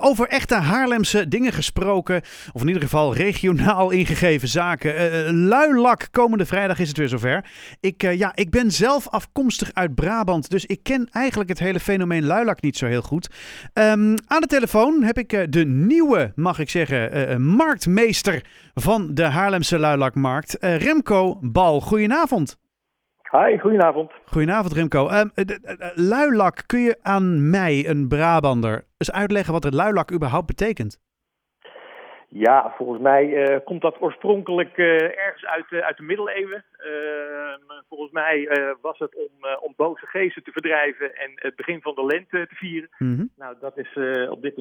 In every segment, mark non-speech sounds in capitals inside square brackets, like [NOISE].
Over echte Haarlemse dingen gesproken, of in ieder geval regionaal [LAUGHS] ingegeven zaken. Uh, luilak, komende vrijdag is het weer zover. Ik, uh, ja, ik ben zelf afkomstig uit Brabant, dus ik ken eigenlijk het hele fenomeen luilak niet zo heel goed. Um, aan de telefoon heb ik de nieuwe, mag ik zeggen, marktmeester van de Haarlemse luilakmarkt, Remco Bal. Goedenavond. Hi, goedenavond. Goedenavond Remco. Uh, luilak, kun je aan mij, een Brabander, eens uitleggen wat het luilak überhaupt betekent? Ja, volgens mij uh, komt dat oorspronkelijk uh, ergens uit, uit de middeleeuwen. Ehm, volgens mij was het om, om boze geesten te verdrijven en het begin van de lente te vieren. Mm -hmm. Nou, dat is op dit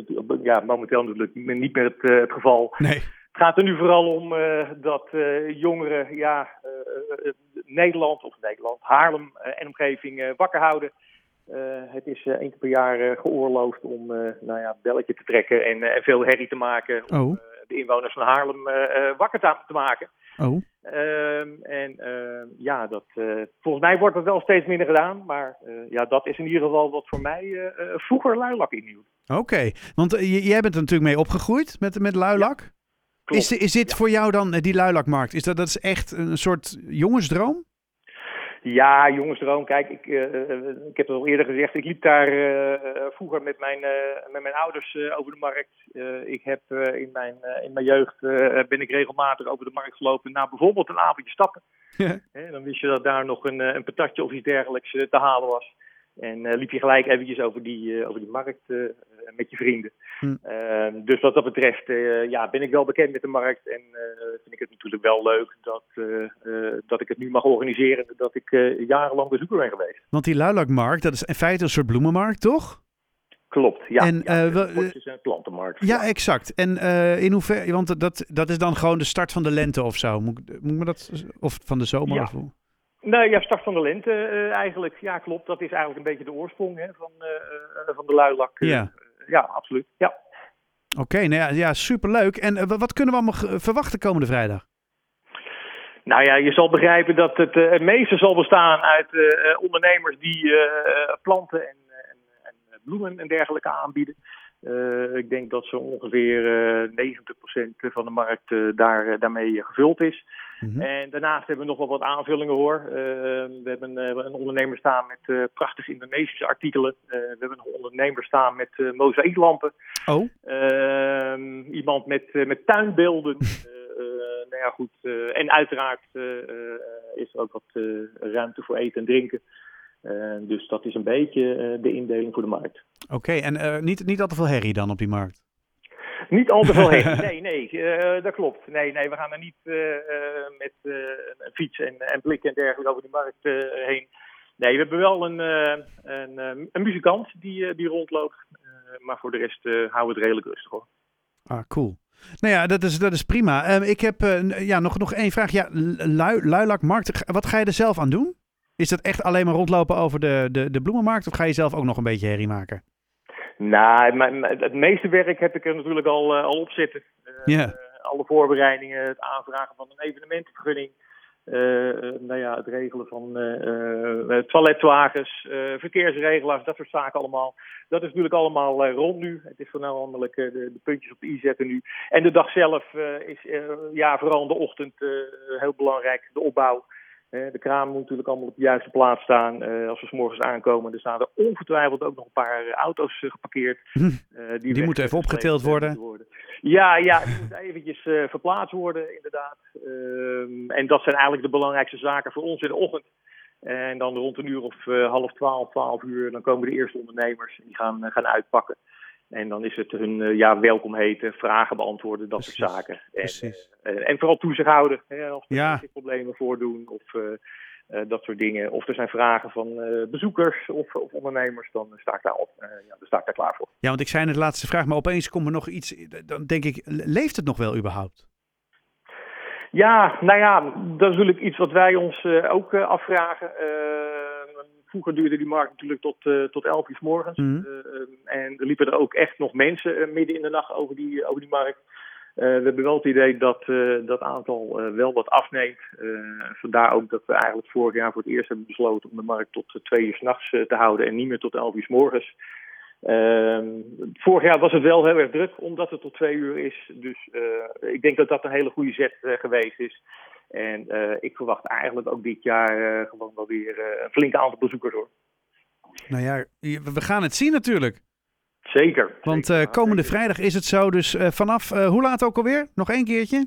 ja, momenteel natuurlijk niet meer het, het geval. Nee. Het gaat er nu vooral om dat jongeren ja, Nederland of Nederland, Haarlem en omgeving wakker houden. het is één keer per jaar geoorloofd om nou ja, belletje te trekken en, veel herrie te maken. Om oh. de inwoners van Haarlem wakker te, maken. Oh. Ehm, en ja, dat, volgens mij wordt dat wel steeds minder gedaan. Maar ja, dat is in ieder geval wat voor mij vroeger luilak inhield. Oké, want jij bent er natuurlijk mee opgegroeid met, met luilak. Ja. Is, is dit voor jou dan, die luilakmarkt, is dat, dat is echt een soort jongensdroom? Ja, jongensdroom. Kijk, ik, uh, ik heb het al eerder gezegd. Ik liep daar uh, vroeger met mijn, met mijn ouders over de markt. ik heb in, mijn, in mijn jeugd ben ik regelmatig over de markt gelopen. naar bijvoorbeeld een avondje stappen. Ja. dan wist je dat daar nog een, een patatje of iets dergelijks te halen was. En liep je gelijk eventjes over die, over die markt met je vrienden. Hm. Ehm, dus wat dat betreft ja, ben ik wel bekend met de markt. En vind ik het natuurlijk wel leuk dat, dat ik het nu mag organiseren. Dat ik jarenlang bezoeker ben geweest. Want die Luilakmarkt, dat is in feite een soort bloemenmarkt, toch? Klopt, ja. En, ja, we, en plantenmarkt. Ja, exact. En in hoeverre, want dat, dat is dan gewoon de start van de lente of zo. Moet, moet me dat, of van de zomer? Ja. Of, Nee, ja, start van de lente uh, eigenlijk. Ja, klopt. Dat is eigenlijk een beetje de oorsprong hè, van, uh, van de luilak. Ja, ja absoluut. Ja. Oké, okay, nou ja, ja, superleuk. En wat kunnen we allemaal verwachten komende vrijdag? Nou ja, je zal begrijpen dat het het meeste zal bestaan uit ondernemers die planten en, en, en, bloemen en dergelijke aanbieden. ik denk dat zo ongeveer 90% van de markt daar, daarmee gevuld is. Mm -hmm. En daarnaast hebben we nog wel wat aanvullingen hoor. Uh, we hebben uh, een ondernemer staan met uh, prachtige Indonesische artikelen. we hebben een ondernemer staan met mozaïeklampen. Oh. Ehm, iemand met, met tuinbeelden. [LAUGHS] nou ja, goed. en uiteraard is er ook wat ruimte voor eten en drinken. Dus dat is een beetje de indeling voor de markt. Oké, okay, en niet, niet al te veel herrie dan op die markt? Niet al te veel heen. [LAUGHS] Nee, nee, uh, dat klopt. Nee, nee, we gaan er niet uh, met uh, een fiets en, en blikken en dergelijke over de markt heen. Nee, we hebben wel een, een, een muzikant die, die rondloopt. maar voor de rest houden we het redelijk rustig hoor. Ah, cool. Nou ja, dat is, dat is prima. ik heb ja, nog, nog één vraag. Ja, lui, Luilak wat ga je er zelf aan doen? Is dat echt alleen maar rondlopen over de, de, de bloemenmarkt? Of ga je zelf ook nog een beetje herrie maken? Nou, het meeste werk heb ik er natuurlijk al, uh, al op zitten. Uh, yeah. alle voorbereidingen, het aanvragen van een evenementenvergunning. Uh, nou ja, het regelen van toiletwagens, verkeersregelaars, dat soort zaken allemaal. Dat is natuurlijk allemaal rond nu. Het is voornamelijk de, de, puntjes op de i zetten nu. En de dag zelf is ja, vooral in de ochtend heel belangrijk, de opbouw. De kraan moet natuurlijk allemaal op de juiste plaats staan. als we s morgens aankomen, er staan er ongetwijfeld ook nog een paar auto's geparkeerd. Hm. die die moeten even opgetild worden. worden. Ja, ja, die moeten eventjes verplaatst worden, inderdaad. Ehm, en dat zijn eigenlijk de belangrijkste zaken voor ons in de ochtend. En dan rond een uur of half twaalf, twaalf uur, dan komen de eerste ondernemers. Die gaan, gaan uitpakken. En dan is het hun uh, ja, welkom heten, vragen beantwoorden, dat Precies. soort zaken. En, uh, en vooral toezicht houden. Hè, als er ja. problemen voordoen of uh, dat soort dingen. Of er zijn vragen van bezoekers of, of, ondernemers, dan sta ik daar, op, ja, dan sta ik daar klaar voor. Ja, want ik zei net de laatste vraag, maar opeens komt er nog iets. Dan denk ik, leeft het nog wel überhaupt? Ja, nou ja, dat is natuurlijk iets wat wij ons ook afvragen vroeger duurde die markt natuurlijk tot, uh, tot 11 uur s morgens. Mm. Uh, en er liepen er ook echt nog mensen midden in de nacht over die, over die markt. we hebben wel het idee dat dat aantal wel wat afneemt. vandaar ook dat we eigenlijk vorig jaar voor het eerst hebben besloten om de markt tot twee uur s'nachts te houden en niet meer tot 11 uur s morgens. Ehm, vorig jaar was het wel heel erg druk, omdat het tot twee uur is. Dus ik denk dat dat een hele goede zet geweest is. En ik verwacht eigenlijk ook dit jaar gewoon wel weer een flink aantal bezoekers hoor. Nou ja, we gaan het zien natuurlijk. Zeker. Want komende vrijdag is het zo, dus vanaf hoe laat ook alweer? Nog één keertje?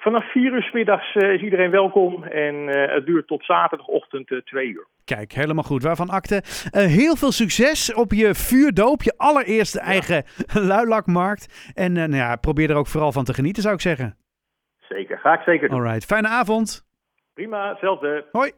Vanaf 4 uur s middags is iedereen welkom en het duurt tot zaterdagochtend eh, 2 uur. Kijk, helemaal goed. Waarvan akte. heel veel succes op je vuurdoop, je allereerste ja. eigen [LAUGHS] luilakmarkt. En nou ja, probeer er ook vooral van te genieten, zou ik zeggen. Ga ik zeker doen. Alright, fijne avond. Prima, hetzelfde. Hoi.